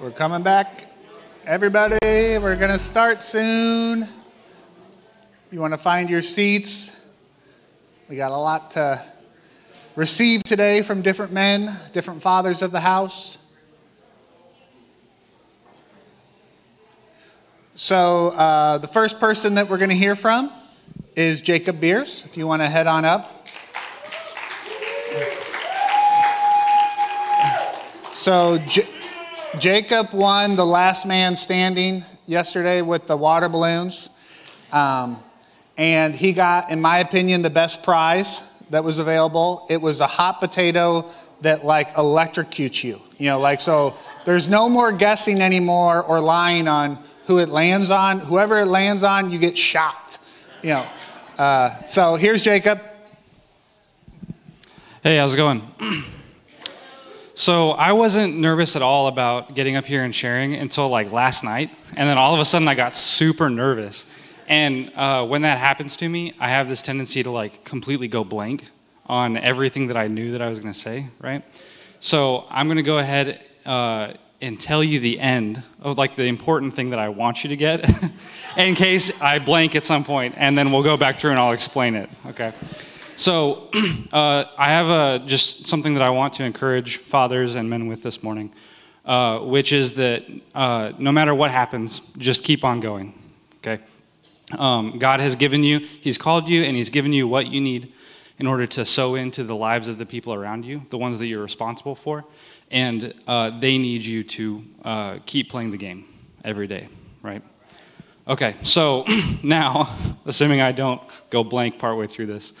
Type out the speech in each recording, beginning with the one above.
We're coming back. Everybody, we're going to start soon. You want to find your seats? We got a lot to receive today from different men, different fathers of the house. So, uh, the first person that we're going to hear from is Jacob Beers. If you want to head on up. So, J- Jacob won the last man standing yesterday with the water balloons. Um, and he got, in my opinion, the best prize that was available. It was a hot potato that like electrocutes you. You know, like, so there's no more guessing anymore or lying on who it lands on. Whoever it lands on, you get shocked. You know, uh, so here's Jacob. Hey, how's it going? So I wasn't nervous at all about getting up here and sharing until like last night, and then all of a sudden I got super nervous. And uh, when that happens to me, I have this tendency to like completely go blank on everything that I knew that I was going to say, right? So I'm going to go ahead uh, and tell you the end of like the important thing that I want you to get, in case I blank at some point, and then we'll go back through and I'll explain it. Okay. So, uh, I have a, just something that I want to encourage fathers and men with this morning, uh, which is that uh, no matter what happens, just keep on going. Okay? Um, God has given you, He's called you, and He's given you what you need in order to sow into the lives of the people around you, the ones that you're responsible for, and uh, they need you to uh, keep playing the game every day, right? Okay, so now, assuming I don't go blank partway through this.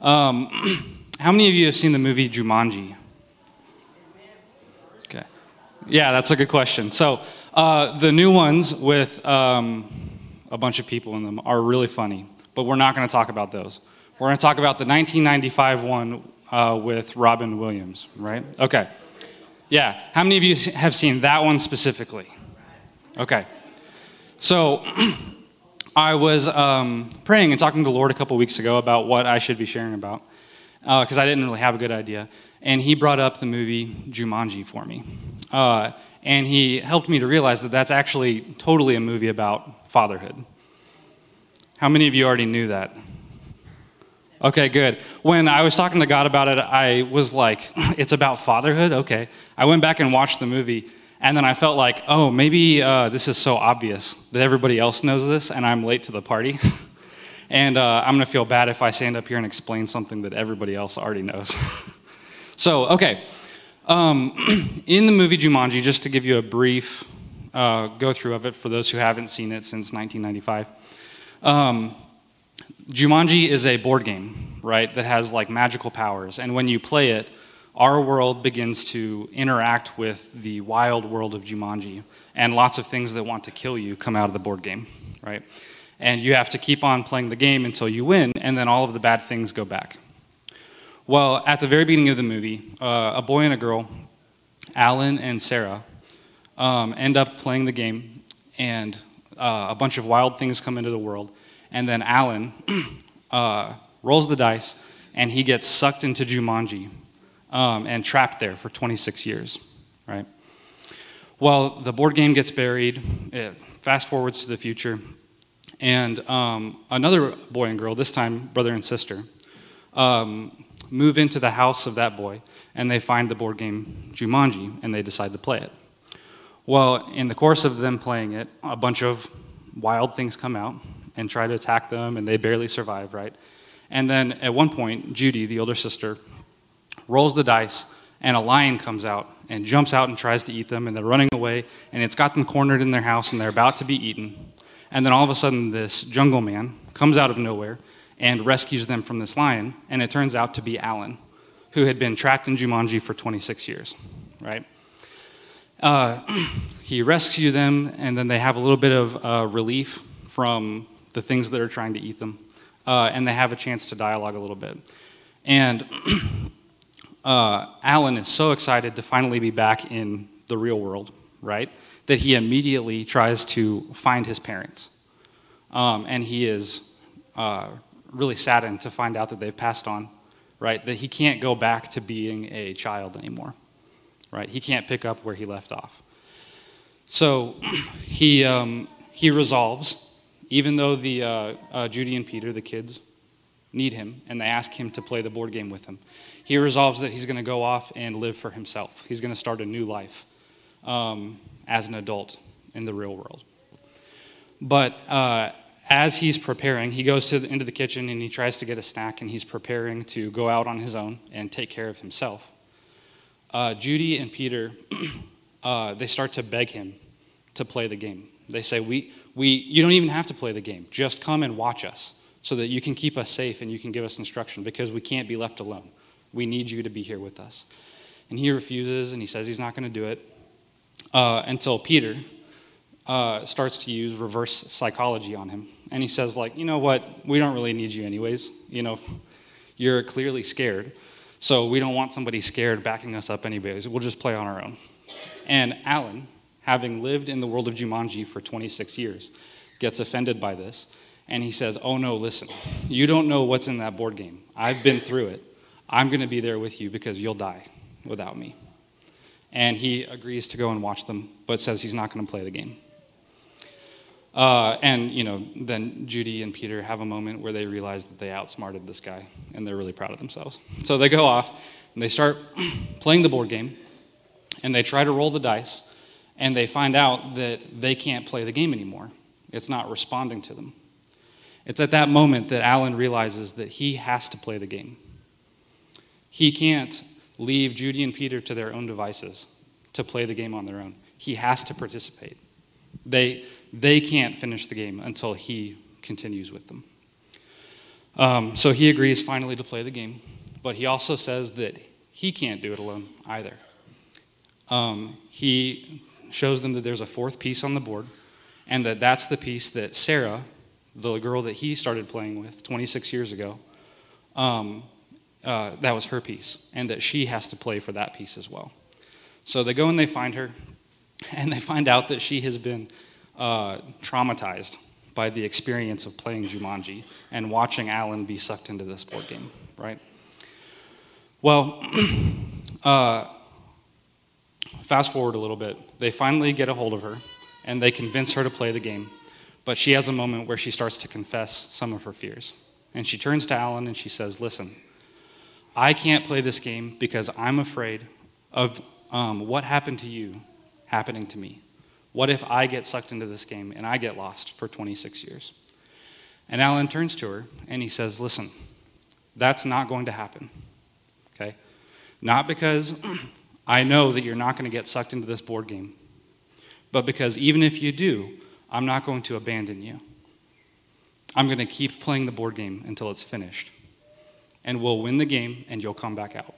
Um, how many of you have seen the movie Jumanji? Okay. Yeah, that's a good question. So, uh, the new ones with um, a bunch of people in them are really funny, but we're not going to talk about those. We're going to talk about the 1995 one uh, with Robin Williams, right? Okay. Yeah. How many of you have seen that one specifically? Okay. So, I was um, praying and talking to the Lord a couple weeks ago about what I should be sharing about because uh, I didn't really have a good idea. And He brought up the movie Jumanji for me. Uh, and He helped me to realize that that's actually totally a movie about fatherhood. How many of you already knew that? Okay, good. When I was talking to God about it, I was like, it's about fatherhood? Okay. I went back and watched the movie and then I felt like, oh, maybe uh, this is so obvious that everybody else knows this and I'm late to the party. and uh, I'm going to feel bad if I stand up here and explain something that everybody else already knows. so, okay. Um, in the movie Jumanji, just to give you a brief uh, go through of it for those who haven't seen it since 1995, um, Jumanji is a board game, right, that has like magical powers. And when you play it, our world begins to interact with the wild world of Jumanji, and lots of things that want to kill you come out of the board game, right? And you have to keep on playing the game until you win, and then all of the bad things go back. Well, at the very beginning of the movie, uh, a boy and a girl, Alan and Sarah, um, end up playing the game, and uh, a bunch of wild things come into the world, and then Alan uh, rolls the dice, and he gets sucked into Jumanji, um, and trapped there for 26 years, right? Well, the board game gets buried. It fast forwards to the future, and um, another boy and girl, this time brother and sister, um, move into the house of that boy, and they find the board game Jumanji, and they decide to play it. Well, in the course of them playing it, a bunch of wild things come out and try to attack them, and they barely survive, right? And then at one point, Judy, the older sister, rolls the dice, and a lion comes out and jumps out and tries to eat them, and they're running away, and it's got them cornered in their house, and they're about to be eaten. And then all of a sudden, this jungle man comes out of nowhere and rescues them from this lion, and it turns out to be Alan, who had been trapped in Jumanji for 26 years, right? Uh, he rescues them, and then they have a little bit of uh, relief from the things that are trying to eat them, uh, and they have a chance to dialogue a little bit. And uh, Alan is so excited to finally be back in the real world, right? That he immediately tries to find his parents. Um, and he is uh, really saddened to find out that they've passed on, right? That he can't go back to being a child anymore, right? He can't pick up where he left off. So he, um, he resolves, even though the uh, uh, Judy and Peter, the kids, need him and they ask him to play the board game with them, he resolves that he's going to go off and live for himself. He's going to start a new life um, as an adult in the real world. But uh, as he's preparing, he goes the, into the kitchen and he tries to get a snack and he's preparing to go out on his own and take care of himself. Uh, Judy and Peter, uh, they start to beg him to play the game. They say, we, we, You don't even have to play the game, just come and watch us so that you can keep us safe and you can give us instruction because we can't be left alone. We need you to be here with us. And he refuses and he says he's not going to do it uh, until Peter uh, starts to use reverse psychology on him. And he says, like, you know what? We don't really need you anyways. You know, you're clearly scared. So we don't want somebody scared backing us up anyways. We'll just play on our own. And Alan, having lived in the world of Jumanji for 26 years, gets offended by this. And he says, Oh no, listen, you don't know what's in that board game. I've been through it. I'm going to be there with you because you'll die without me. And he agrees to go and watch them, but says he's not going to play the game. Uh, and, you know, then Judy and Peter have a moment where they realize that they outsmarted this guy, and they're really proud of themselves. So they go off, and they start playing the board game, and they try to roll the dice, and they find out that they can't play the game anymore. It's not responding to them. It's at that moment that Alan realizes that he has to play the game. He can't leave Judy and Peter to their own devices to play the game on their own. He has to participate. They, they can't finish the game until he continues with them. Um, so he agrees finally to play the game, but he also says that he can't do it alone either. Um, he shows them that there's a fourth piece on the board, and that that's the piece that Sarah, the girl that he started playing with 26 years ago, um, uh, that was her piece, and that she has to play for that piece as well. So they go and they find her, and they find out that she has been uh, traumatized by the experience of playing Jumanji and watching Alan be sucked into this board game, right? Well, uh, fast forward a little bit. They finally get a hold of her and they convince her to play the game. But she has a moment where she starts to confess some of her fears. And she turns to Alan and she says, Listen, I can't play this game because I'm afraid of um, what happened to you happening to me. What if I get sucked into this game and I get lost for 26 years? And Alan turns to her and he says, Listen, that's not going to happen. Okay? Not because I know that you're not going to get sucked into this board game, but because even if you do, I'm not going to abandon you. I'm going to keep playing the board game until it's finished and we'll win the game and you'll come back out.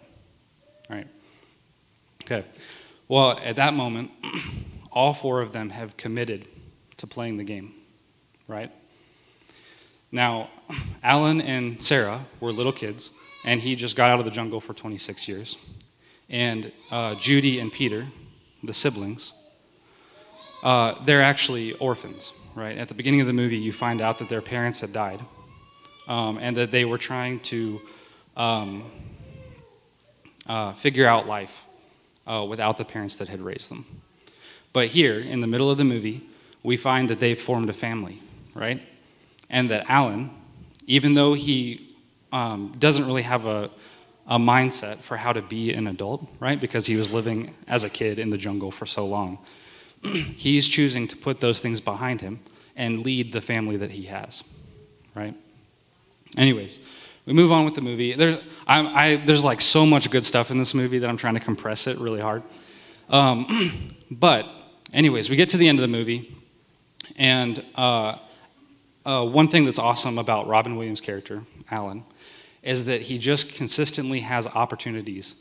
All right. Okay. Well, at that moment, all four of them have committed to playing the game, right? Now, Alan and Sarah were little kids, and he just got out of the jungle for 26 years. And uh, Judy and Peter, the siblings, uh, they're actually orphans, right? At the beginning of the movie, you find out that their parents had died um, and that they were trying to um, uh, figure out life uh, without the parents that had raised them. But here, in the middle of the movie, we find that they've formed a family, right? And that Alan, even though he um, doesn't really have a, a mindset for how to be an adult, right? Because he was living as a kid in the jungle for so long, he's choosing to put those things behind him and lead the family that he has, right? Anyways, we move on with the movie. There's, I, I, there's like so much good stuff in this movie that I'm trying to compress it really hard. Um, but, anyways, we get to the end of the movie, and uh, uh, one thing that's awesome about Robin Williams' character, Alan, is that he just consistently has opportunities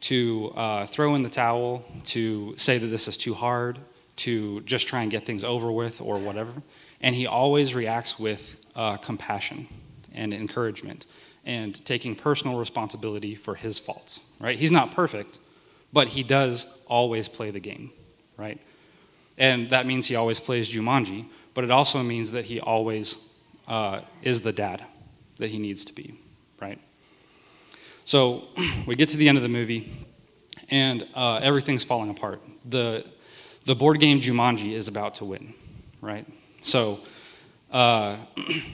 to uh, throw in the towel, to say that this is too hard, to just try and get things over with, or whatever. And he always reacts with uh, compassion and encouragement and taking personal responsibility for his faults, right? He's not perfect, but he does always play the game, right? And that means he always plays Jumanji, but it also means that he always uh, is the dad that he needs to be, right? So we get to the end of the movie, and uh, everything's falling apart. The, the board game Jumanji is about to win, right? So, uh,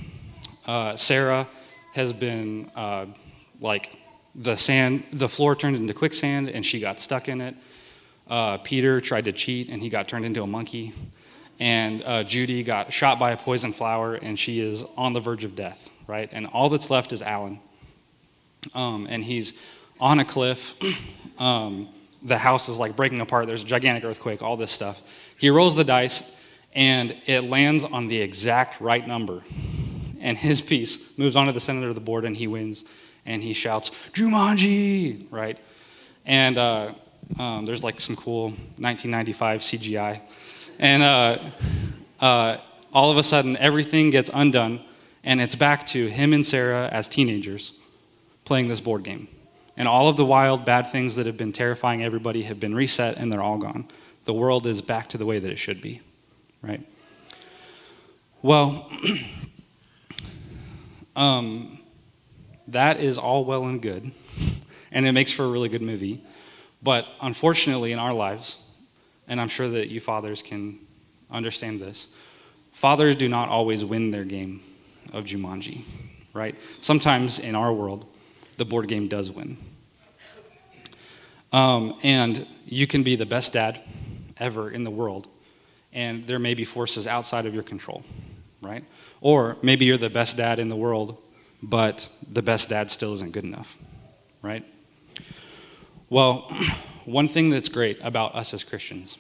uh, Sarah has been uh, like the sand, the floor turned into quicksand, and she got stuck in it. Uh, Peter tried to cheat, and he got turned into a monkey. And uh, Judy got shot by a poison flower, and she is on the verge of death, right? And all that's left is Alan. Um, and he's on a cliff. Um, the house is like breaking apart. There's a gigantic earthquake, all this stuff. He rolls the dice, and it lands on the exact right number. And his piece moves on to the center of the board, and he wins. And he shouts, Jumanji, right? And uh, um, there's like some cool 1995 CGI. And uh, uh, all of a sudden, everything gets undone, and it's back to him and Sarah as teenagers playing this board game. And all of the wild, bad things that have been terrifying everybody have been reset and they're all gone. The world is back to the way that it should be, right? Well, um, that is all well and good, and it makes for a really good movie. But unfortunately, in our lives, and I'm sure that you fathers can understand this, fathers do not always win their game of Jumanji, right? Sometimes in our world, the board game does win. Um, and you can be the best dad ever in the world, and there may be forces outside of your control, right? Or maybe you're the best dad in the world, but the best dad still isn't good enough, right? Well, one thing that's great about us as Christians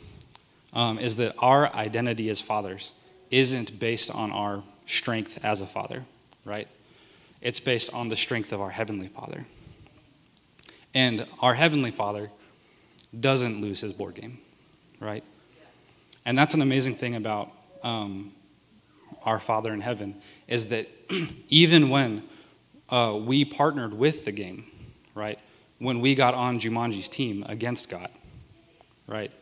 um, is that our identity as fathers isn't based on our strength as a father, right? It's based on the strength of our Heavenly Father. And our Heavenly Father doesn't lose his board game, right? And that's an amazing thing about um, our Father in heaven is that even when uh, we partnered with the game, right? When we got on Jumanji's team against God, right?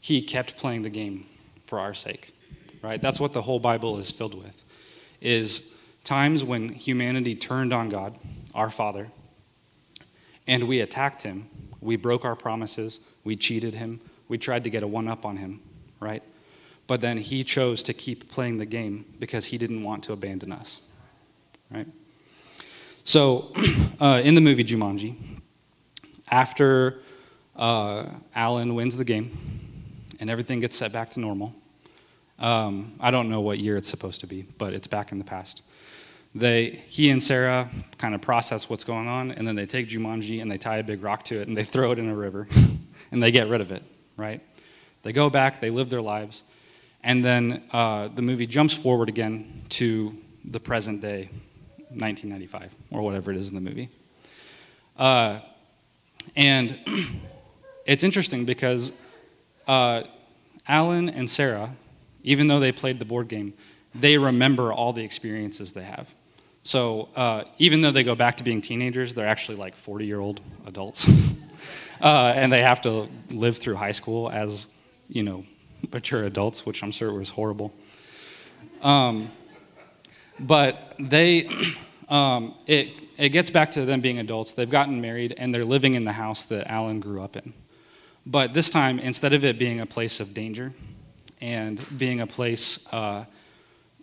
He kept playing the game for our sake, right? That's what the whole Bible is filled with, is times when humanity turned on God, our Father, and we attacked him. We broke our promises. We cheated him. We tried to get a one up on him, right? But then he chose to keep playing the game because he didn't want to abandon us, right? So, uh, in the movie Jumanji, after uh, Alan wins the game and everything gets set back to normal, um, I don't know what year it's supposed to be, but it's back in the past they, he and Sarah kind of process what's going on, and then they take Jumanji and they tie a big rock to it and they throw it in a river, and they get rid of it, right? They go back, they live their lives, and then uh, the movie jumps forward again to the present day, 1995, or whatever it is in the movie. Uh, and it's interesting because uh, Alan and Sarah, even though they played the board game, they remember all the experiences they have. So uh, even though they go back to being teenagers, they're actually like 40 year old adults. uh, and they have to live through high school as, you know, mature adults, which I'm sure was horrible. Um, but they, um, it, it gets back to them being adults. They've gotten married and they're living in the house that Alan grew up in. But this time, instead of it being a place of danger and being a place, uh,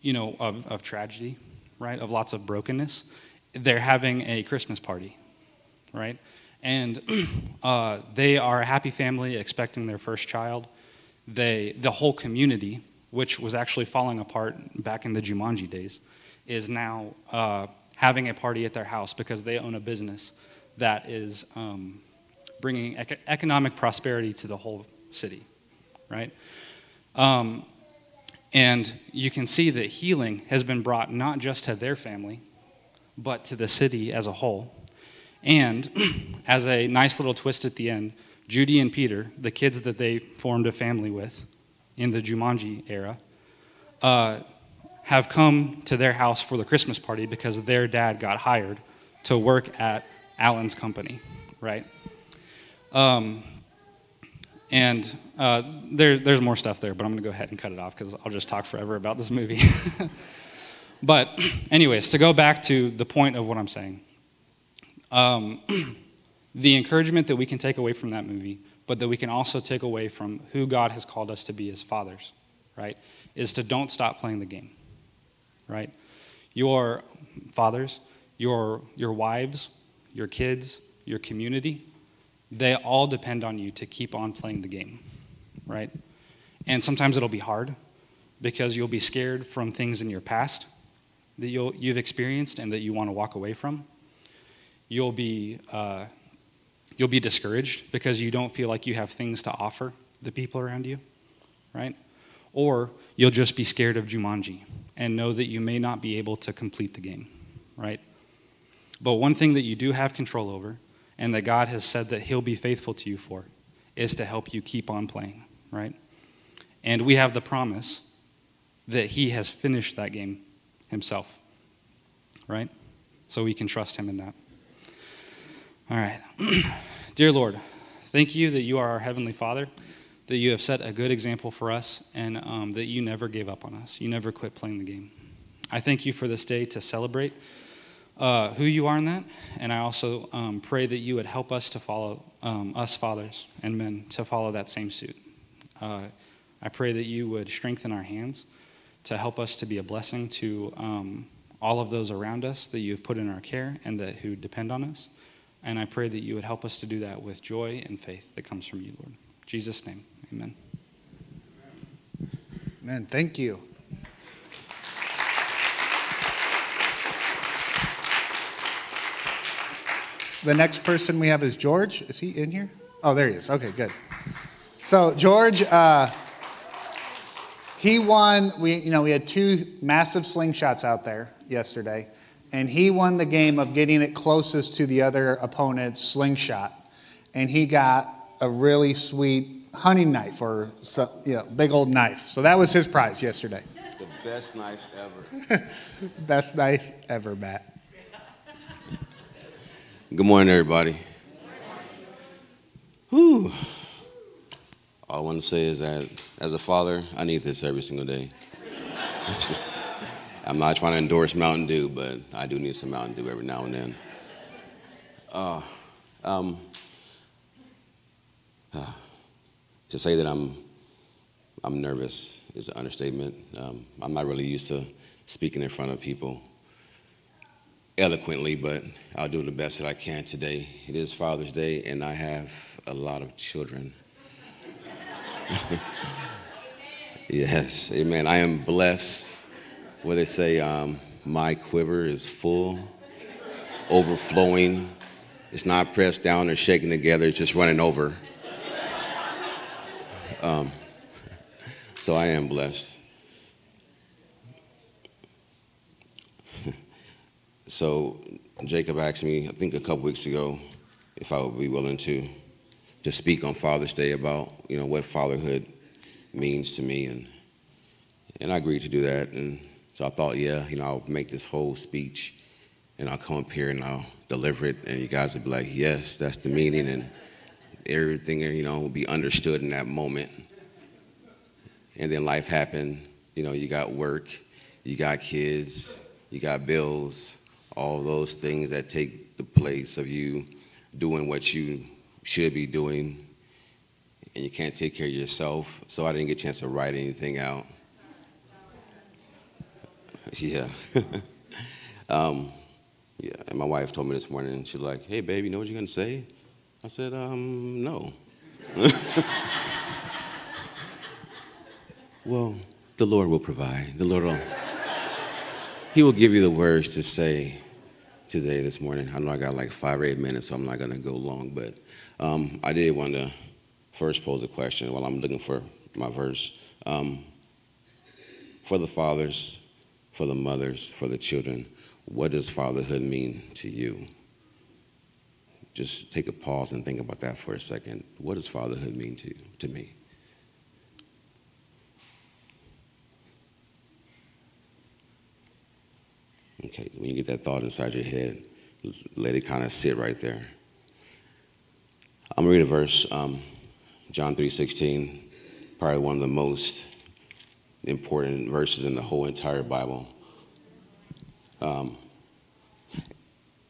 you know, of, of tragedy, right, of lots of brokenness, they're having a Christmas party, right? And uh, they are a happy family expecting their first child. They, the whole community, which was actually falling apart back in the Jumanji days, is now uh, having a party at their house because they own a business that is um, bringing ec- economic prosperity to the whole city, right? Um, and you can see that healing has been brought not just to their family, but to the city as a whole. And as a nice little twist at the end, Judy and Peter, the kids that they formed a family with in the Jumanji era, uh, have come to their house for the Christmas party because their dad got hired to work at Alan's company, right? Um, and uh, there, there's more stuff there, but I'm going to go ahead and cut it off because I'll just talk forever about this movie. but, anyways, to go back to the point of what I'm saying, um, the encouragement that we can take away from that movie but that we can also take away from who God has called us to be as fathers, right? Is to don't stop playing the game, right? Your fathers, your, your wives, your kids, your community, they all depend on you to keep on playing the game, right? And sometimes it'll be hard because you'll be scared from things in your past that you'll, you've experienced and that you want to walk away from. You'll be, uh, you'll be discouraged because you don't feel like you have things to offer the people around you, right? Or you'll just be scared of Jumanji and know that you may not be able to complete the game, right? But one thing that you do have control over and that God has said that He'll be faithful to you for is to help you keep on playing, right? And we have the promise that He has finished that game Himself, right? So we can trust Him in that. All right. Dear Lord, thank you that you are our Heavenly Father, that you have set a good example for us, and um, that you never gave up on us. You never quit playing the game. I thank you for this day to celebrate uh, who you are in that. And I also um, pray that you would help us to follow, um, us fathers and men, to follow that same suit. Uh, I pray that you would strengthen our hands to help us to be a blessing to um, all of those around us that you've put in our care and that who depend on us. And I pray that you would help us to do that with joy and faith that comes from you, Lord. In Jesus' name, amen. Amen. Thank you. The next person we have is George. Is he in here? Oh, there he is. Okay, good. So George, uh, he won. We, you know, we had two massive slingshots out there yesterday, and he won the game of getting it closest to the other opponent's slingshot, and he got a really sweet hunting knife or you know, big old knife. So that was his prize yesterday. The best knife ever. Best knife ever, Matt. Good morning, everybody. Whew. All I want to say is that as a father, I need this every single day. I'm not trying to endorse Mountain Dew, but I do need some Mountain Dew every now and then. Uh, um, uh, to say that I'm, I'm nervous is an understatement. Um, I'm not really used to speaking in front of people eloquently, but I'll do the best that I can today. It is Father's Day, and I have a lot of children. yes, amen. I am blessed. What they say, um, my quiver is full, overflowing. It's not pressed down or shaken together, it's just running over. Um, so I am blessed. So Jacob asked me, I think a couple weeks ago, if I would be willing to to speak on Father's Day about you know what fatherhood means to me, and and I agreed to do that. And so I thought, yeah, you know, I'll make this whole speech, and I'll come up here and I'll deliver it, and you guys will be like, yes, that's the meaning, and everything you know will be understood in that moment. And then life happened. You know, you got work, you got kids, you got bills all those things that take the place of you doing what you should be doing. And you can't take care of yourself. So i didn't get a chance to write anything out yeah um, yeah and my wife told me this morning and she's like hey babe you know what you're going to say i said um, no well the lord will provide the lord will he will give you the words to say today, this morning. I know I got like five or eight minutes, so I'm not going to go long, but um, I did want to first pose a question while I'm looking for my verse. Um, for the fathers, for the mothers, for the children, what does fatherhood mean to you? Just take a pause and think about that for a second. What does fatherhood mean to, to me? Okay, when you get that thought inside your head, let it kind of sit right there. I'm gonna read a verse, um, John 3:16, probably one of the most important verses in the whole entire Bible. Um,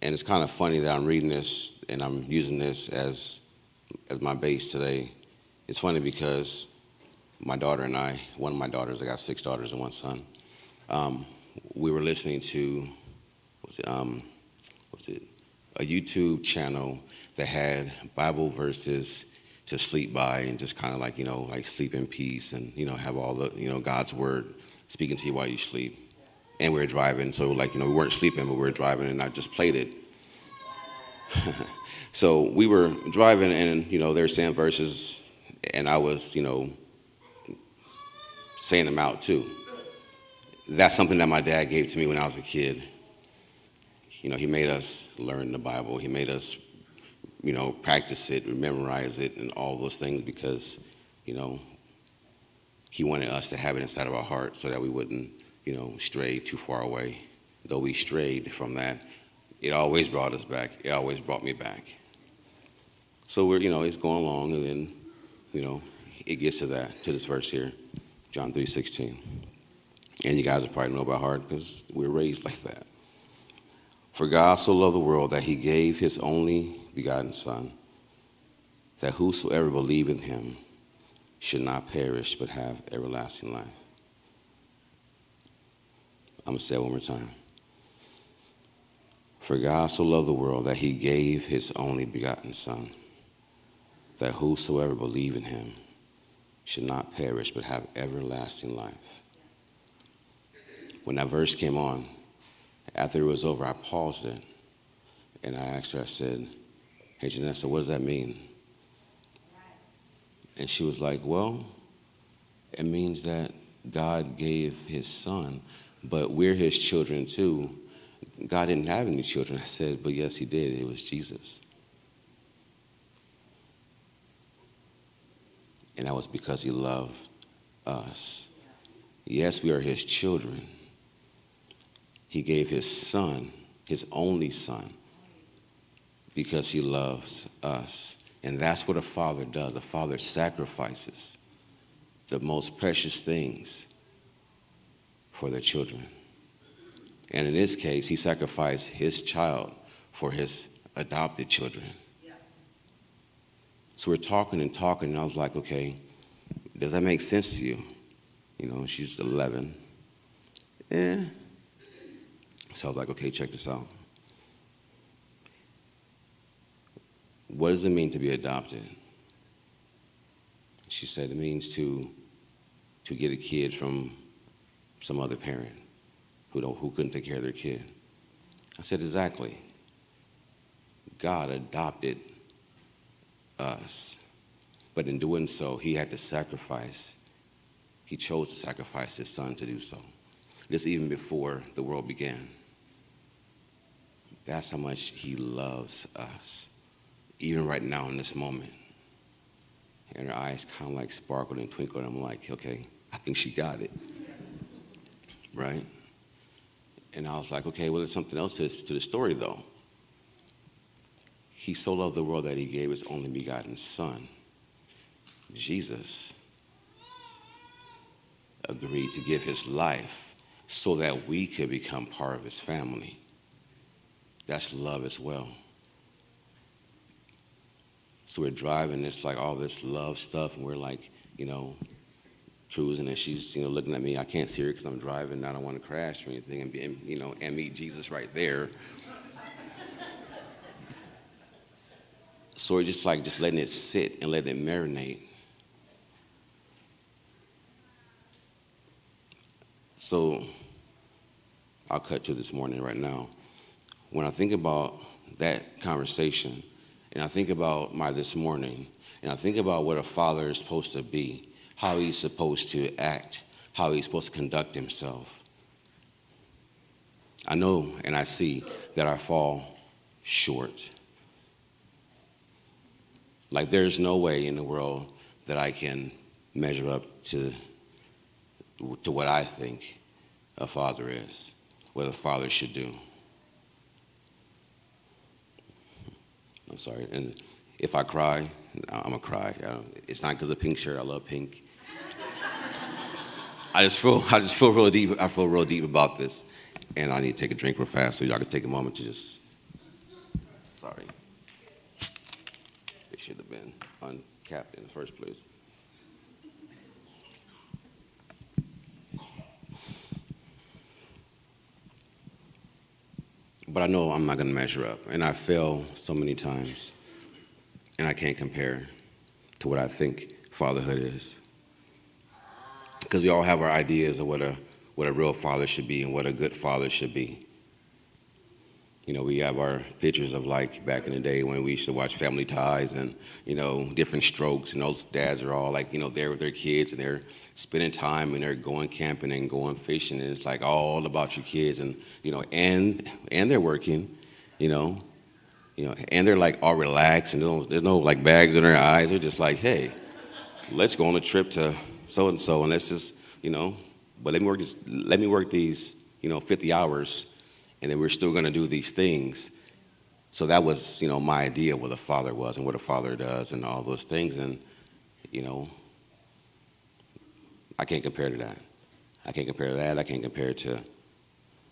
and it's kind of funny that I'm reading this and I'm using this as as my base today. It's funny because my daughter and I, one of my daughters, I got six daughters and one son. Um, we were listening to, was it, um, it a YouTube channel that had Bible verses to sleep by and just kind of like you know like sleep in peace and you know have all the you know God's word speaking to you while you sleep. And we were driving, so like you know we weren't sleeping, but we were driving, and I just played it. so we were driving, and you know they're saying verses, and I was you know saying them out too. That's something that my dad gave to me when I was a kid. You know, he made us learn the Bible. He made us, you know, practice it, memorize it, and all those things because, you know, he wanted us to have it inside of our heart so that we wouldn't, you know, stray too far away. Though we strayed from that, it always brought us back. It always brought me back. So we're, you know, it's going along, and then, you know, it gets to that, to this verse here. John 3:16. And you guys will probably know by heart because we are raised like that. For God so loved the world that he gave his only begotten Son, that whosoever believe in him should not perish but have everlasting life. I'm going to say it one more time. For God so loved the world that he gave his only begotten Son, that whosoever believe in him should not perish but have everlasting life. When that verse came on, after it was over, I paused it and I asked her, I said, Hey, Janessa, what does that mean? And she was like, Well, it means that God gave his son, but we're his children too. God didn't have any children. I said, But yes, he did. It was Jesus. and that was because he loved us. Yes, we are his children. He gave his son, his only son, because he loves us. And that's what a father does. A father sacrifices the most precious things for their children. And in this case, he sacrificed his child for his adopted children. So we're talking and talking, and I was like, okay, does that make sense to you? You know, she's 11. Yeah. So I was like, okay, check this out. What does it mean to be adopted? She said it means to to get a kid from some other parent who don't who couldn't take care of their kid. I said exactly. God adopted us. But in doing so, he had to sacrifice. He chose to sacrifice his son to do so. This even before the world began. That's how much he loves us, even right now in this moment. And her eyes kind of like sparkled and twinkled. And I'm like, okay, I think she got it. Right? And I was like, okay, well, there's something else to, this, to the story, though. He so loved the world that he gave his only begotten Son. Jesus agreed to give his life so that we could become part of his family. That's love as well. So we're driving, it's like all this love stuff, and we're like, you know, cruising, and she's, you know, looking at me. I can't see her because I'm driving. and I don't want to crash or anything, and, be, you know, and meet Jesus right there. So we're just like just letting it sit and letting it marinate. So I'll cut to this morning right now. When I think about that conversation, and I think about my this morning, and I think about what a father is supposed to be, how he's supposed to act, how he's supposed to conduct himself. I know and I see that I fall short. Like, there's no way in the world that I can measure up to, to what I think a father is, what a father should do. I'm sorry. And if I cry, I'm going to cry. It's not because of the pink shirt. I love pink. I just feel I just feel real deep. I feel real deep about this, and I need to take a drink real fast so y'all can take a moment to just. Sorry. It should have been uncapped in the first place. But I know I'm not going to measure up. And I fail so many times. And I can't compare to what I think fatherhood is. Because we all have our ideas of what a, what a real father should be and what a good father should be. You know, we have our pictures of like back in the day when we used to watch Family Ties and, you know, Diff'rent Strokes, and those dads are all like, you know, there with their kids and they're spending time and they're going camping and going fishing, and it's like all about your kids, and, you know, and and they're working, you know, you know, and they're like all relaxed and there's no, there's no like bags in their eyes. They're just like, hey, let's go on a trip to so and so and let's just, you know, but let me work this, let me work these, you know, 50 hours and then we're still going to do these things. So that was, you know, my idea what a father was and what a father does and all those things. And, you know, I can't compare to that. I can't compare to that. I can't compare to,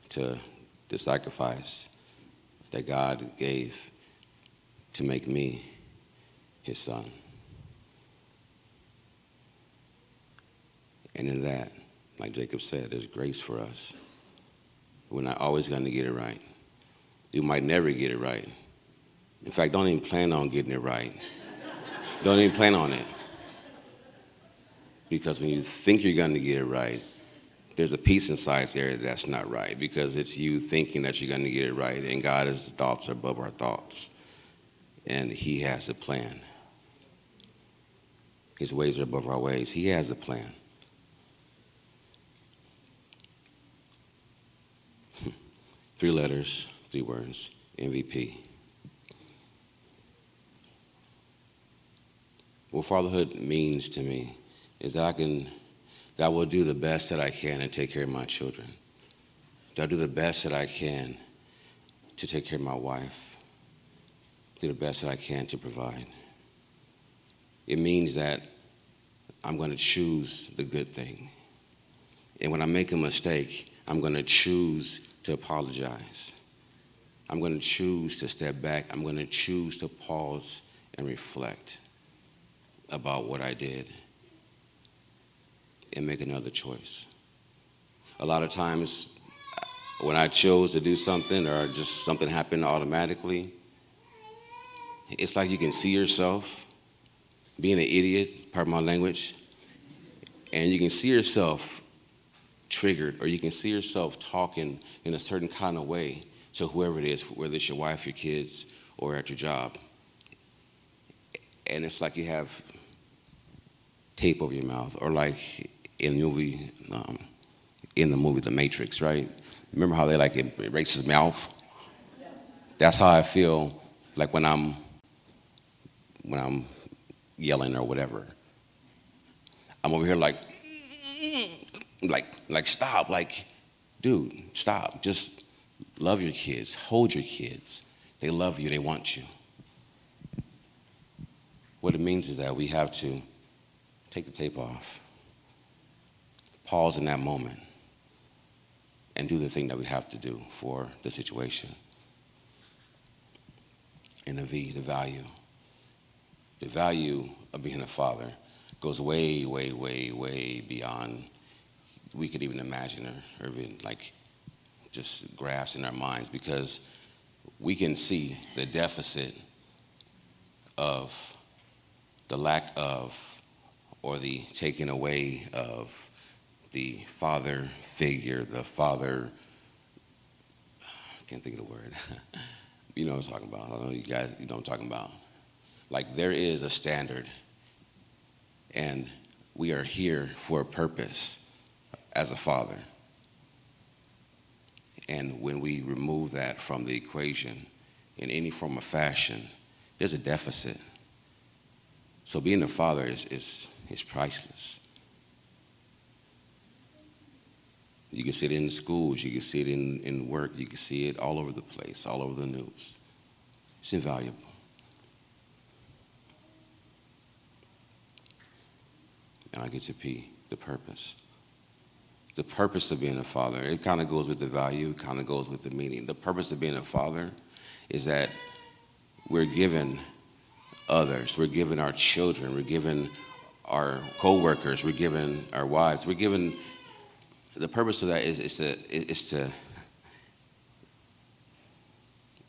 to the sacrifice that God gave to make me his son. And in that, like Jacob said, there's grace for us. We're not always going to get it right. You might never get it right. In fact, don't even plan on getting it right. don't even plan on it. Because when you think you're going to get it right, there's a piece inside there that's not right because it's you thinking that you're going to get it right, and God's thoughts are above our thoughts, and He has a plan. His ways are above our ways. He has a plan. Three letters, three words MVP. What fatherhood means to me is that I can, that I will do the best that I can to take care of my children. That I do the best that I can to take care of my wife. Do the best that I can to provide. It means that I'm going to choose the good thing. And when I make a mistake, I'm going to choose to apologize. I'm going to choose to step back. I'm going to choose to pause and reflect about what I did and make another choice. A lot of times, when I chose to do something or just something happened automatically, it's like you can see yourself being an idiot, pardon my language, and you can see yourself triggered, or you can see yourself talking in a certain kind of way to whoever it is, whether it's your wife, your kids, or at your job. And it's like you have tape over your mouth, or like in the movie, um, in the movie The Matrix, right? Remember how they like erase his mouth? That's how I feel like when I'm when I'm yelling or whatever. I'm over here like like like stop like dude stop. Just love your kids. Hold your kids. They love you. They want you. What it means is that we have to take the tape off pause in that moment and do the thing that we have to do for the situation. And the v the value. The value of being a father goes way way way way beyond we could even imagine or, or even like just grasp in our minds because we can see the deficit of the lack of or the taking away of the father figure, the father, I can't think of the word. you know what I'm talking about. I don't know you guys, you know what I'm talking about. Like there is a standard, and we are here for a purpose as a father. And when we remove that from the equation in any form of fashion, there's a deficit. So being a father is, is, is priceless. You can see it in schools, you can see it in, in work, you can see it all over the place, all over the news. It's invaluable. And I get to P, the purpose the purpose of being a father. It kind of goes with the value, it kind of goes with the meaning. The purpose of being a father is that we're given others. We're given our children. We're given our co-workers. We're given our wives. We're given The purpose of that is, is to is to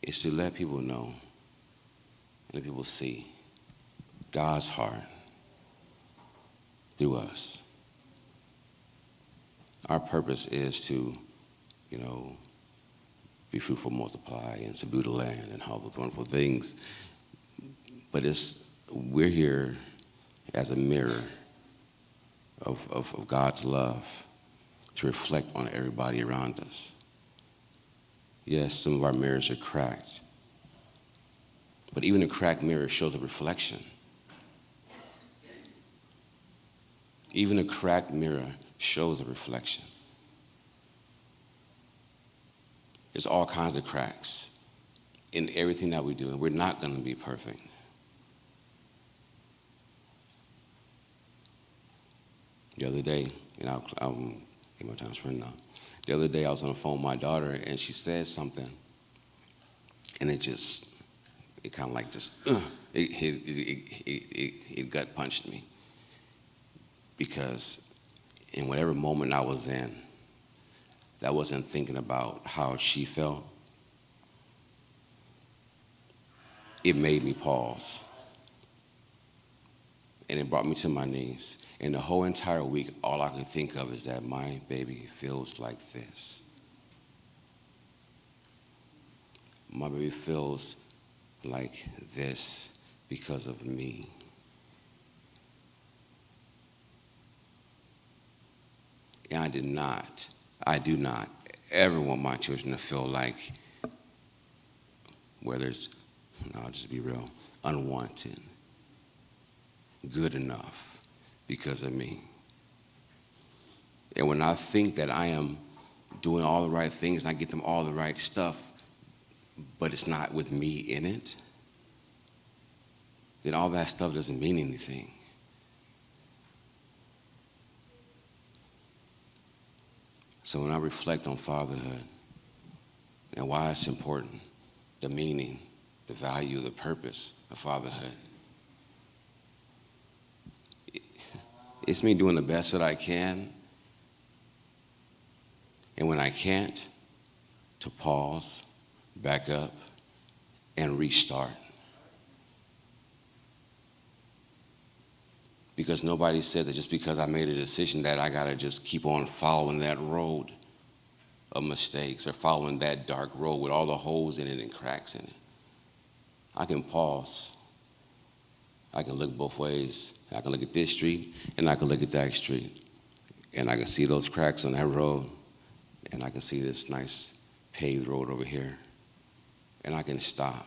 is to let people know, let people see God's heart through us. Our purpose is to, you know, be fruitful, multiply, and subdue the land, and all those wonderful things. But it's we're here as a mirror of, of, of God's love to reflect on everybody around us. Yes, some of our mirrors are cracked, but even a cracked mirror shows a reflection. Even a cracked mirror shows a reflection. There's all kinds of cracks in everything that we do, and we're not going to be perfect. The other day, you know, I'm get my time spent now. The other day, I was on the phone with my daughter, and she said something, and it just, it kind of like just, uh, it, it, it, it, it gut punched me because in whatever moment I was in, that wasn't thinking about how she felt. It made me pause. And it brought me to my knees. And the whole entire week, all I could think of is that my baby feels like this. My baby feels like this because of me. I did not, I do not ever want my children to feel like, whether it's, I'll just be real, unwanted, good enough because of me. And when I think that I am doing all the right things and I get them all the right stuff, but it's not with me in it, then all that stuff doesn't mean anything. So when I reflect on fatherhood and why it's important, the meaning, the value, the purpose of fatherhood, it's me doing the best that I can. And when I can't, to pause, back up, and restart. Because nobody says that just because I made a decision that I got to just keep on following that road of mistakes or following that dark road with all the holes in it and cracks in it. I can pause. I can look both ways. I can look at this street and I can look at that street. And I can see those cracks on that road and I can see this nice paved road over here. And I can stop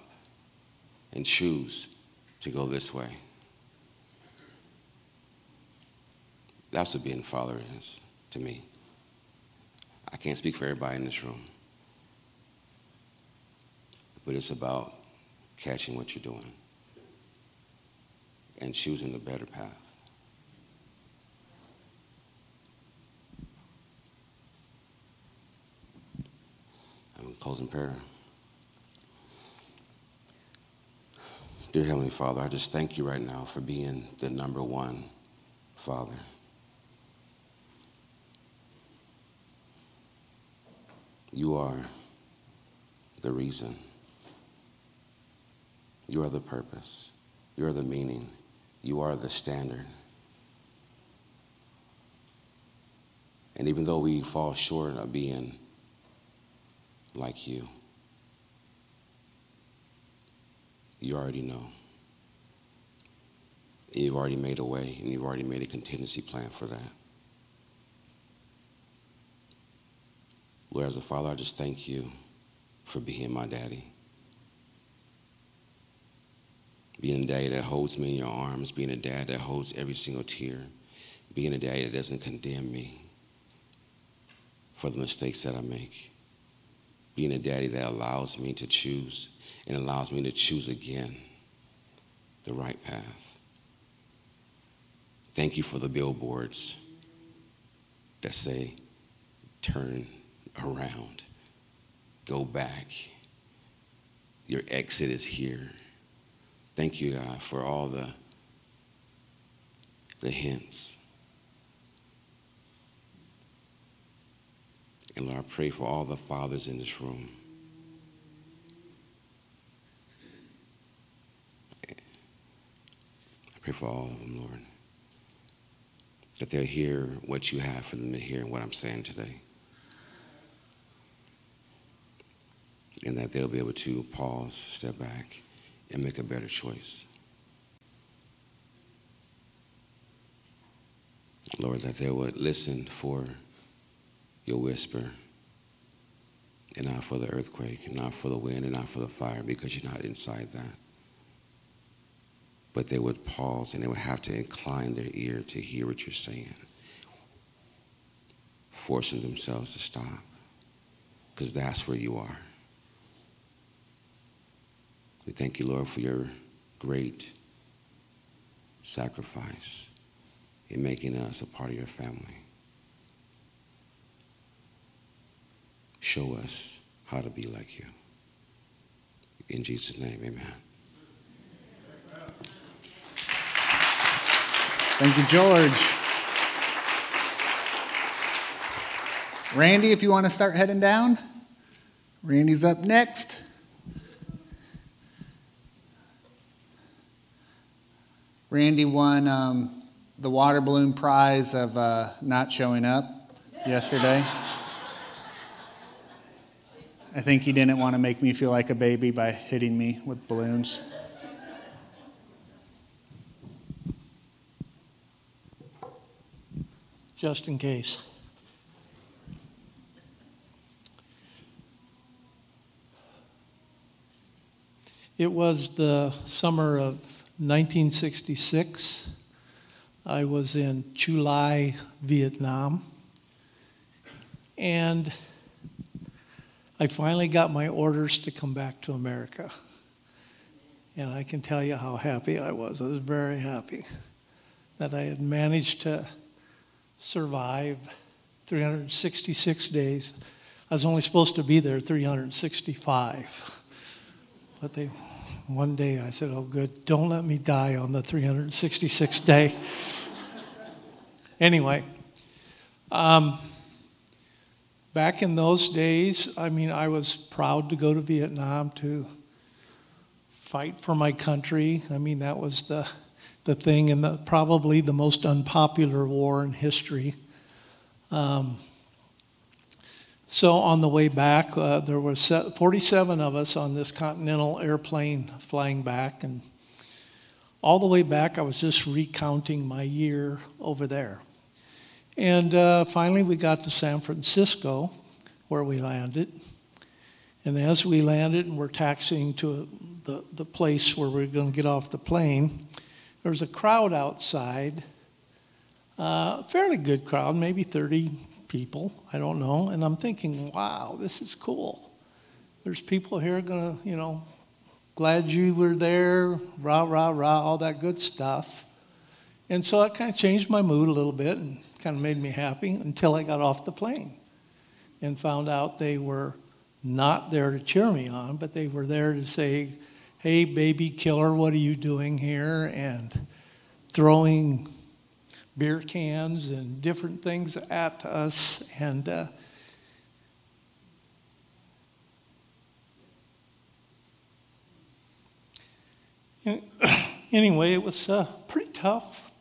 and choose to go this way. That's what being a father is to me. I can't speak for everybody in this room, but it's about catching what you're doing and choosing the better path. I'm closing prayer. Dear Heavenly Father, I just thank you right now for being the number one Father. You are the reason. You are the purpose. You are the meaning. You are the standard. And even though we fall short of being like you, you already know. You've already made a way, and you've already made a contingency plan for that. Lord, as a father, I just thank you for being my daddy. Being a daddy that holds me in your arms, being a dad that holds every single tear, being a daddy that doesn't condemn me for the mistakes that I make, being a daddy that allows me to choose and allows me to choose again the right path. Thank you for the billboards that say, turn around. Go back. Your exit is here. Thank you, God, for all the the hints. And Lord, I pray for all the fathers in this room. I pray for all of them, Lord, that they'll hear what you have for them to hear and what I'm saying today. And that they'll be able to pause, step back, and make a better choice. Lord, that they would listen for your whisper and not for the earthquake, and not for the wind, and not for the fire, because you're not inside that. But they would pause and they would have to incline their ear to hear what you're saying, forcing themselves to stop, because that's where you are. We thank you, Lord, for your great sacrifice in making us a part of your family. Show us how to be like you. In Jesus' name, amen. Thank you, George. Randy, if you want to start heading down, Randy's up next. Randy won um, the water balloon prize of uh, not showing up yesterday. I think he didn't want to make me feel like a baby by hitting me with balloons. just in case. It was the summer of 1966. I was in Chu Lai, Vietnam. And I finally got my orders to come back to America. And I can tell you how happy I was. I was very happy that I had managed to survive 366 days. I was only supposed to be there 365. But they, one day I said, Oh, good, don't let me die on the 366th day. anyway, um, back in those days, I mean, I was proud to go to Vietnam to fight for my country. I mean, that was the the thing, and the, probably the most unpopular war in history. Um, so on the way back, uh, there were 47 of us on this Continental airplane flying back, and all the way back, I was just recounting my year over there. And uh, finally, we got to San Francisco, where we landed. And as we landed and we're taxiing to the, the place where we we're going to get off the plane, there was a crowd outside, a uh, fairly good crowd, maybe 30 people, I don't know. And I'm thinking, wow, this is cool. There's people here to, you know, glad you were there, rah, rah, rah, all that good stuff. And so it kind of changed my mood a little bit and kind of made me happy until I got off the plane and found out they were not there to cheer me on, but they were there to say, hey, baby killer, what are you doing here? And throwing beer cans and different things at us. And uh, anyway, it was uh, pretty tough.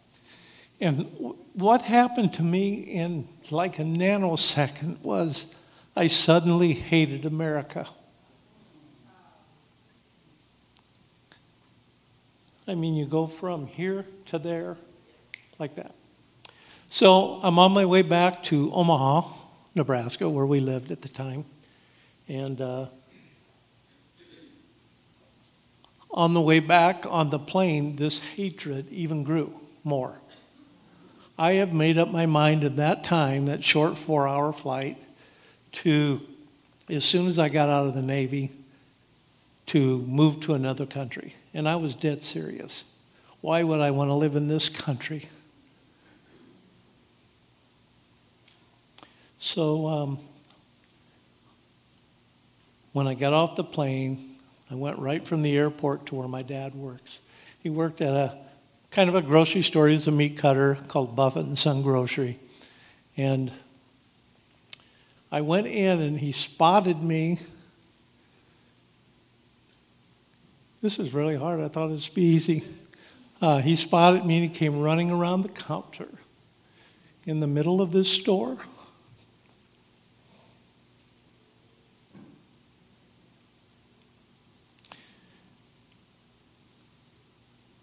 And what happened to me in like a nanosecond was I suddenly hated America. I mean, you go from here to there like that. So I'm on my way back to Omaha, Nebraska, where we lived at the time. And uh, on the way back on the plane, this hatred even grew more. I have made up my mind at that time, that short four hour flight, to, as soon as I got out of the Navy, to move to another country. And I was dead serious. Why would I want to live in this country? So um, when I got off the plane, I went right from the airport to where my dad works. he worked at a kind of a grocery store. He was a meat cutter called Buffett and Son Grocery. And I went in and he spotted me. This is really hard. I thought it'd be easy. Uh, he spotted me and he came running around the counter in the middle of this store.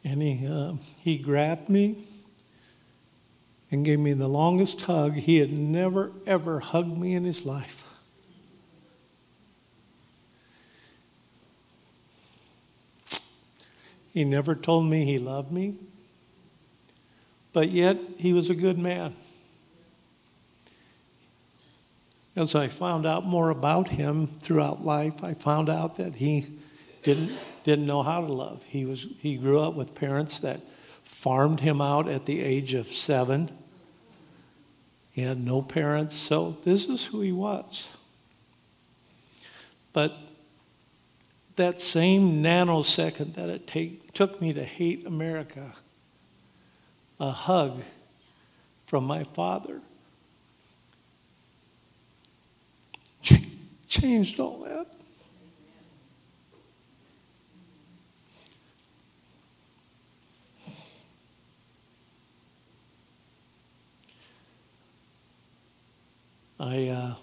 And he, uh, he grabbed me and gave me the longest hug. He had never, ever hugged me in his life. He never told me he loved me, but yet he was a good man. As I found out more about him throughout life, I found out that he didn't, didn't know how to love. He, was, he grew up with parents that farmed him out at the age of seven. He had no parents, so this is who he was. But that same nanosecond that it take, took me to hate America, a hug from my father changed all that. I uh,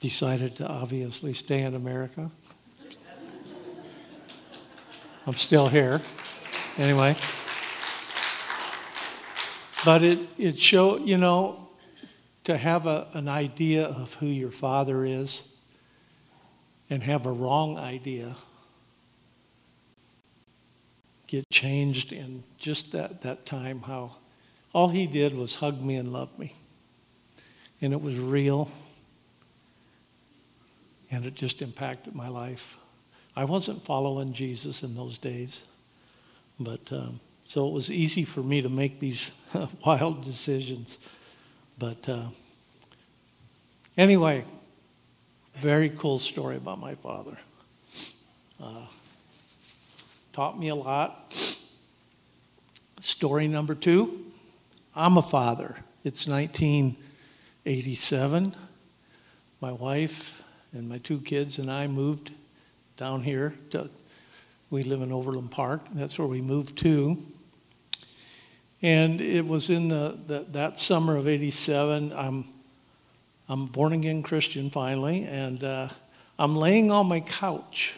decided to obviously stay in America. I'm still here. Anyway. But it, it showed, you know, to have a, an idea of who your father is and have a wrong idea get changed in just that, that time how all he did was hug me and love me and it was real and it just impacted my life i wasn't following jesus in those days but um, so it was easy for me to make these wild decisions but uh, anyway, very cool story about my father. Uh, taught me a lot. Story number two I'm a father. It's 1987. My wife and my two kids and I moved down here. To, we live in Overland Park. That's where we moved to. And it was in the, the that summer of 87, I'm, I'm born again Christian finally, and uh, I'm laying on my couch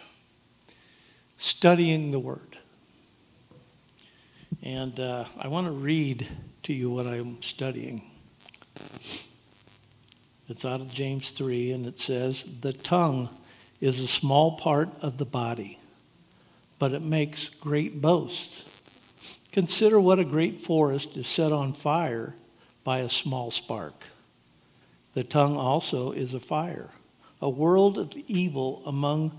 studying the Word. And uh, I want to read to you what I'm studying. It's out of James 3, and it says, The tongue is a small part of the body, but it makes great boasts. Consider what a great forest is set on fire by a small spark. The tongue also is a fire, a world of evil among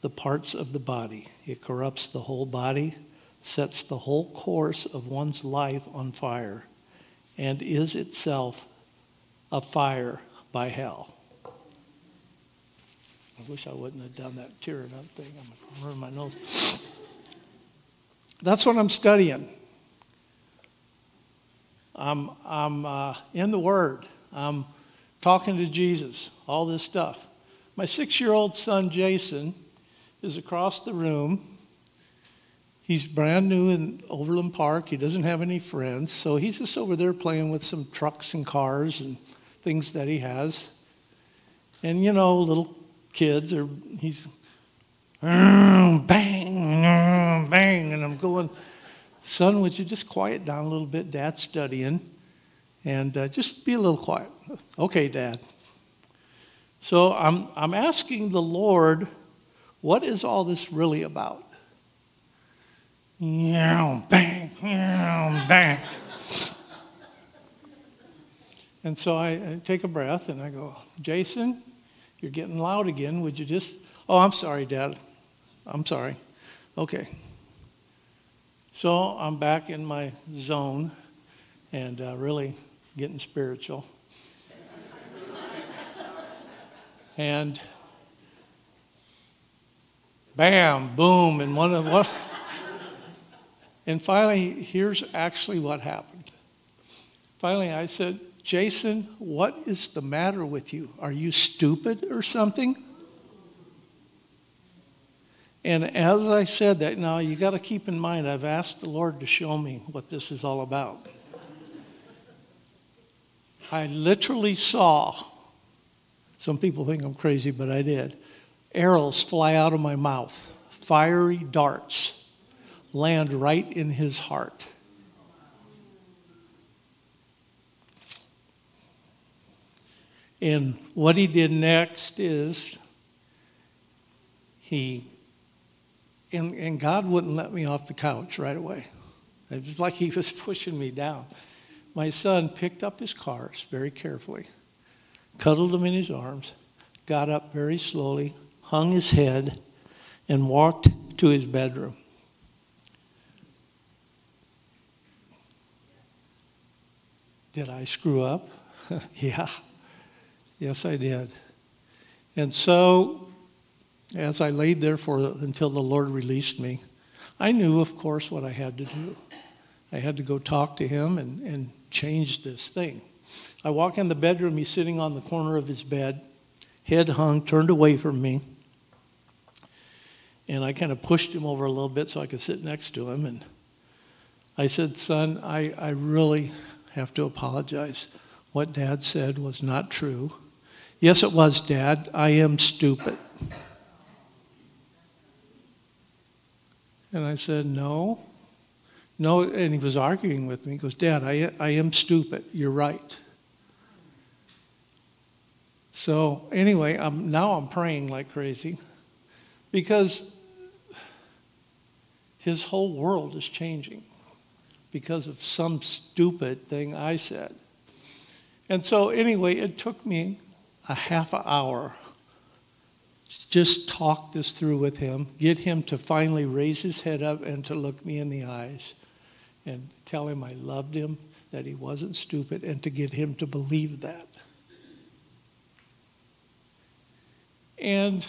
the parts of the body. It corrupts the whole body, sets the whole course of one's life on fire, and is itself a fire by hell. I wish I wouldn't have done that tearing up thing. I'm going to running my nose. That's what I'm studying. I'm, I'm uh, in the Word. I'm talking to Jesus, all this stuff. My six year old son, Jason, is across the room. He's brand new in Overland Park. He doesn't have any friends. So he's just over there playing with some trucks and cars and things that he has. And, you know, little kids are, he's bang, bang, and I'm going, son, would you just quiet down a little bit? Dad's studying, and uh, just be a little quiet. Okay, Dad. So I'm, I'm asking the Lord, what is all this really about? Yeah, bang, yeah, bang. And so I, I take a breath and I go, Jason, you're getting loud again. Would you just, oh, I'm sorry, Dad. I'm sorry. Okay. So I'm back in my zone and uh, really getting spiritual. and bam, boom, and one of what. And finally, here's actually what happened. Finally, I said, Jason, what is the matter with you? Are you stupid or something? And as I said that, now you got to keep in mind, I've asked the Lord to show me what this is all about. I literally saw, some people think I'm crazy, but I did, arrows fly out of my mouth, fiery darts land right in his heart. And what he did next is he, and, and God wouldn't let me off the couch right away. It was like he was pushing me down. My son picked up his cars very carefully, cuddled him in his arms, got up very slowly, hung his head, and walked to his bedroom. Did I screw up? yeah. Yes, I did. And so, as I laid there for until the Lord released me, I knew, of course, what I had to do. I had to go talk to him and, and change this thing. I walk in the bedroom, he's sitting on the corner of his bed, head hung, turned away from me. And I kind of pushed him over a little bit so I could sit next to him. And I said, Son, I, I really have to apologize. What dad said was not true. Yes, it was, Dad. I am stupid. And I said, No. No, and he was arguing with me. He goes, Dad, I, I am stupid. You're right. So, anyway, I'm, now I'm praying like crazy because his whole world is changing because of some stupid thing I said. And so, anyway, it took me a half an hour just talk this through with him, get him to finally raise his head up and to look me in the eyes and tell him I loved him, that he wasn't stupid, and to get him to believe that. And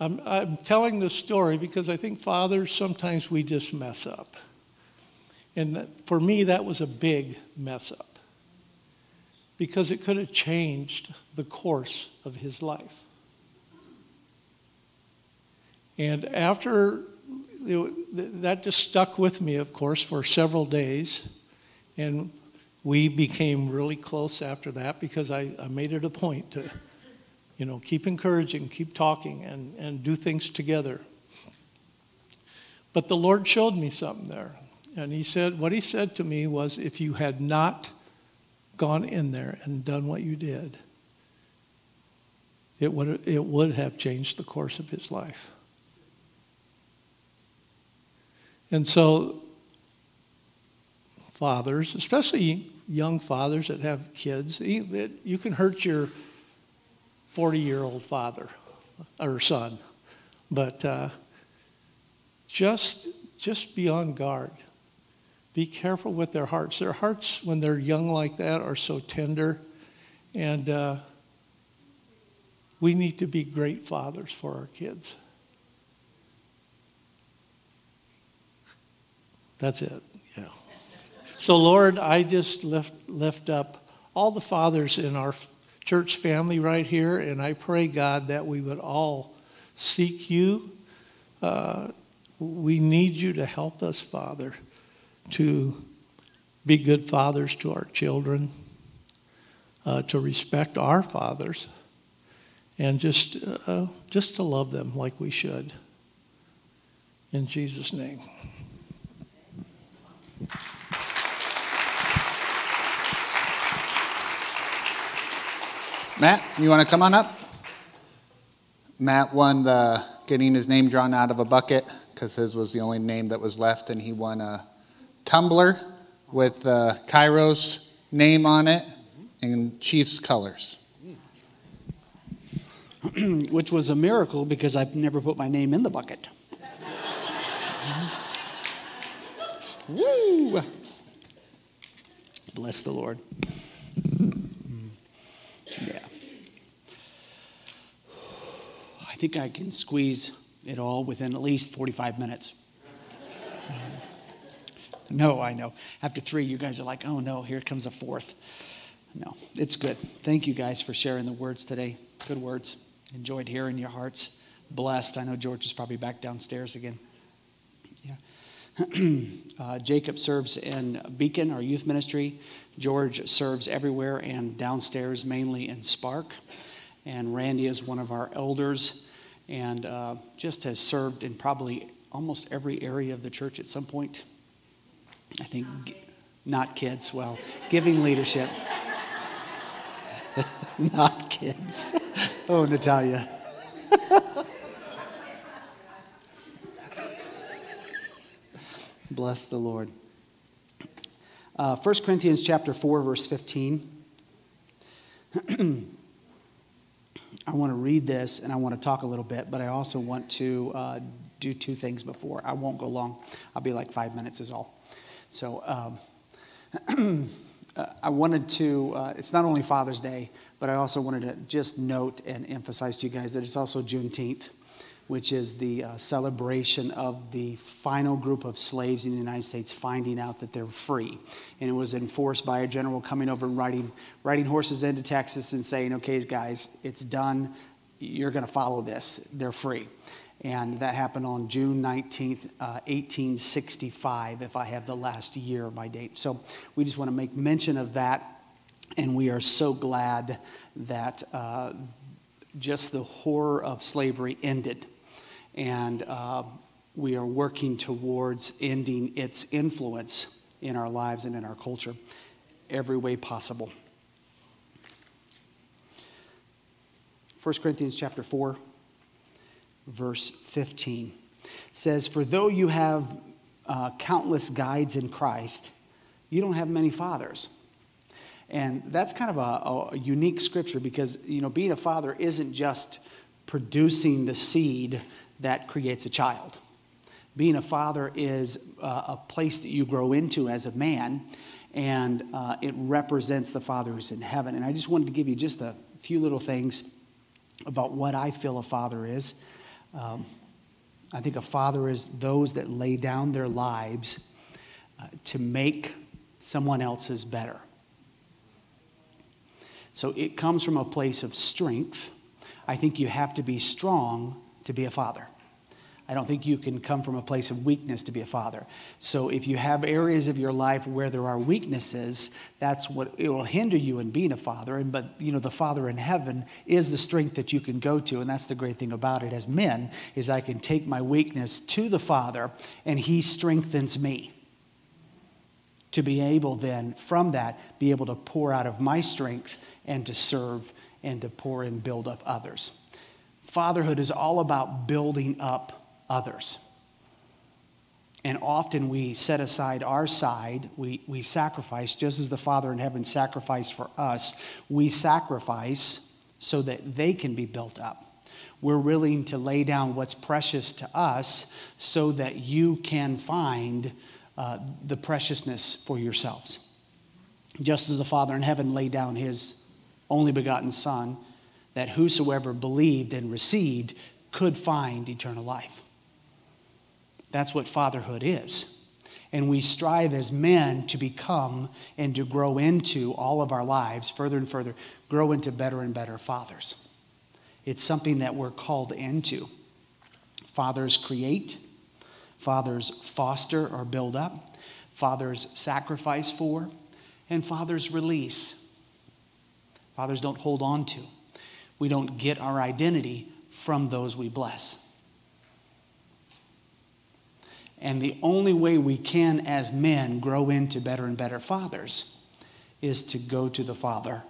I'm, I'm telling this story because I think fathers, sometimes we just mess up. And for me, that was a big mess up because it could have changed the course of his life. And after that just stuck with me, of course, for several days. And we became really close after that because I, I made it a point to, you know, keep encouraging, keep talking, and, and do things together. But the Lord showed me something there. And He said, what He said to me was, if you had not gone in there and done what you did, it would, it would have changed the course of his life. And so, fathers, especially young fathers that have kids, you can hurt your 40 year old father or son, but uh, just, just be on guard. Be careful with their hearts. Their hearts, when they're young like that, are so tender. And uh, we need to be great fathers for our kids. That's it. Yeah. So, Lord, I just lift, lift up all the fathers in our church family right here, and I pray, God, that we would all seek you. Uh, we need you to help us, Father, to be good fathers to our children, uh, to respect our fathers, and just, uh, just to love them like we should. In Jesus' name. Matt, you want to come on up? Matt won the getting his name drawn out of a bucket because his was the only name that was left, and he won a tumbler with uh, Kairos name on it and Chiefs colors. Which was a miracle because I've never put my name in the bucket. Woo! Bless the Lord. Yeah. I think I can squeeze it all within at least 45 minutes. No, I know. After three, you guys are like, oh no, here comes a fourth. No, it's good. Thank you guys for sharing the words today. Good words. Enjoyed hearing your hearts. Blessed. I know George is probably back downstairs again. Yeah. uh, Jacob serves in Beacon, our youth ministry. George serves everywhere and downstairs, mainly in Spark. And Randy is one of our elders and uh, just has served in probably almost every area of the church at some point. I think, not kids, well, giving leadership. not kids. Oh, Natalia. Bless the Lord. Uh, 1 Corinthians chapter 4, verse 15. I want to read this and I want to talk a little bit, but I also want to uh, do two things before. I won't go long. I'll be like five minutes is all. So um, I wanted to, uh, it's not only Father's Day, but I also wanted to just note and emphasize to you guys that it's also Juneteenth which is the uh, celebration of the final group of slaves in the United States finding out that they're free. And it was enforced by a general coming over and riding, riding horses into Texas and saying, okay, guys, it's done. You're going to follow this. They're free. And that happened on June 19th, uh, 1865, if I have the last year my date. So we just want to make mention of that. And we are so glad that uh, just the horror of slavery ended and uh, we are working towards ending its influence in our lives and in our culture every way possible. 1 Corinthians chapter 4 verse 15 says for though you have uh, countless guides in Christ you don't have many fathers. And that's kind of a, a unique scripture because you know being a father isn't just producing the seed that creates a child. Being a father is uh, a place that you grow into as a man, and uh, it represents the Father who's in heaven. And I just wanted to give you just a few little things about what I feel a father is. Um, I think a father is those that lay down their lives uh, to make someone else's better. So it comes from a place of strength. I think you have to be strong to be a father. I don't think you can come from a place of weakness to be a father. So if you have areas of your life where there are weaknesses, that's what it will hinder you in being a father. And but you know, the Father in heaven is the strength that you can go to, and that's the great thing about it as men is I can take my weakness to the Father, and He strengthens me to be able then from that be able to pour out of my strength and to serve and to pour and build up others. Fatherhood is all about building up others. And often we set aside our side, we, we sacrifice, just as the Father in heaven sacrificed for us, we sacrifice so that they can be built up. We're willing to lay down what's precious to us so that you can find uh, the preciousness for yourselves. Just as the Father in heaven laid down his only begotten Son, that whosoever believed and received could find eternal life. That's what fatherhood is. And we strive as men to become and to grow into all of our lives, further and further, grow into better and better fathers. It's something that we're called into. Fathers create, fathers foster or build up, fathers sacrifice for, and fathers release. Fathers don't hold on to. We don't get our identity from those we bless. And the only way we can, as men, grow into better and better fathers is to go to the Father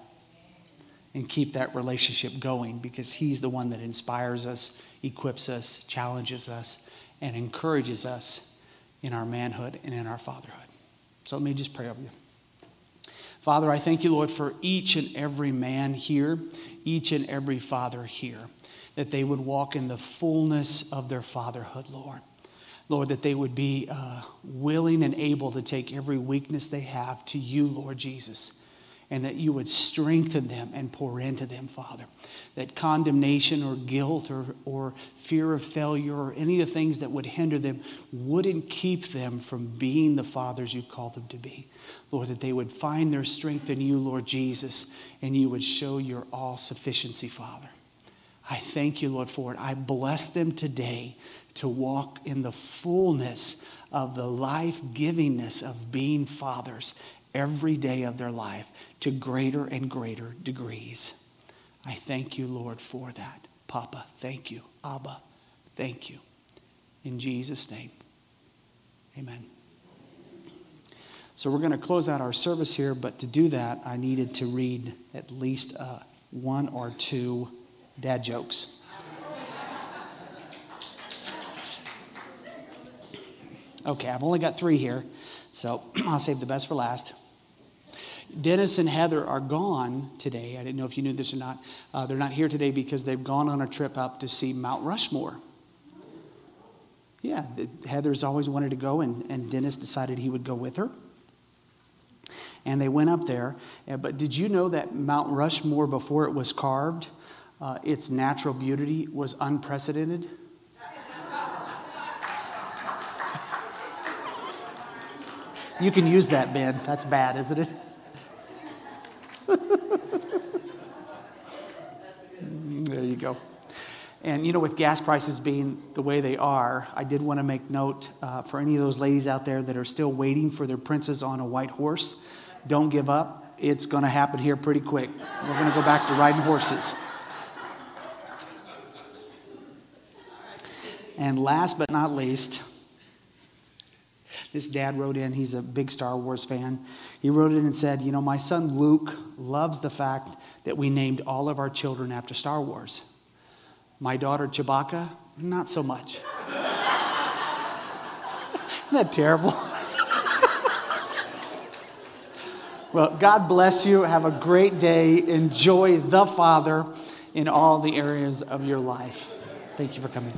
and keep that relationship going because He's the one that inspires us, equips us, challenges us, and encourages us in our manhood and in our fatherhood. So let me just pray over you. Father, I thank you, Lord, for each and every man here, each and every father here, that they would walk in the fullness of their fatherhood, Lord. Lord, that they would be uh, willing and able to take every weakness they have to you, Lord Jesus, and that you would strengthen them and pour into them, Father. That condemnation or guilt or, or fear of failure or any of the things that would hinder them wouldn't keep them from being the fathers you call them to be. Lord, that they would find their strength in you, Lord Jesus, and you would show your all sufficiency, Father. I thank you, Lord, for it. I bless them today to walk in the fullness of the life givingness of being fathers every day of their life to greater and greater degrees. I thank you, Lord, for that. Papa, thank you. Abba, thank you. In Jesus' name, amen. So we're going to close out our service here, but to do that, I needed to read at least uh, one or two dad jokes. Okay, I've only got three here, so I'll save the best for last. Dennis and Heather are gone today. I didn't know if you knew this or not. Uh, they're not here today because they've gone on a trip up to see Mount Rushmore. Yeah, Heather's always wanted to go, and, and Dennis decided he would go with her. And they went up there. But did you know that Mount Rushmore, before it was carved, uh, its natural beauty was unprecedented? You can use that, Ben. That's bad, isn't it? there you go. And you know, with gas prices being the way they are, I did want to make note uh, for any of those ladies out there that are still waiting for their princess on a white horse, don't give up. It's going to happen here pretty quick. We're going to go back to riding horses. And last but not least, this dad wrote in, he's a big Star Wars fan. He wrote in and said, You know, my son Luke loves the fact that we named all of our children after Star Wars. My daughter Chewbacca, not so much. Isn't that terrible? well, God bless you. Have a great day. Enjoy the Father in all the areas of your life. Thank you for coming.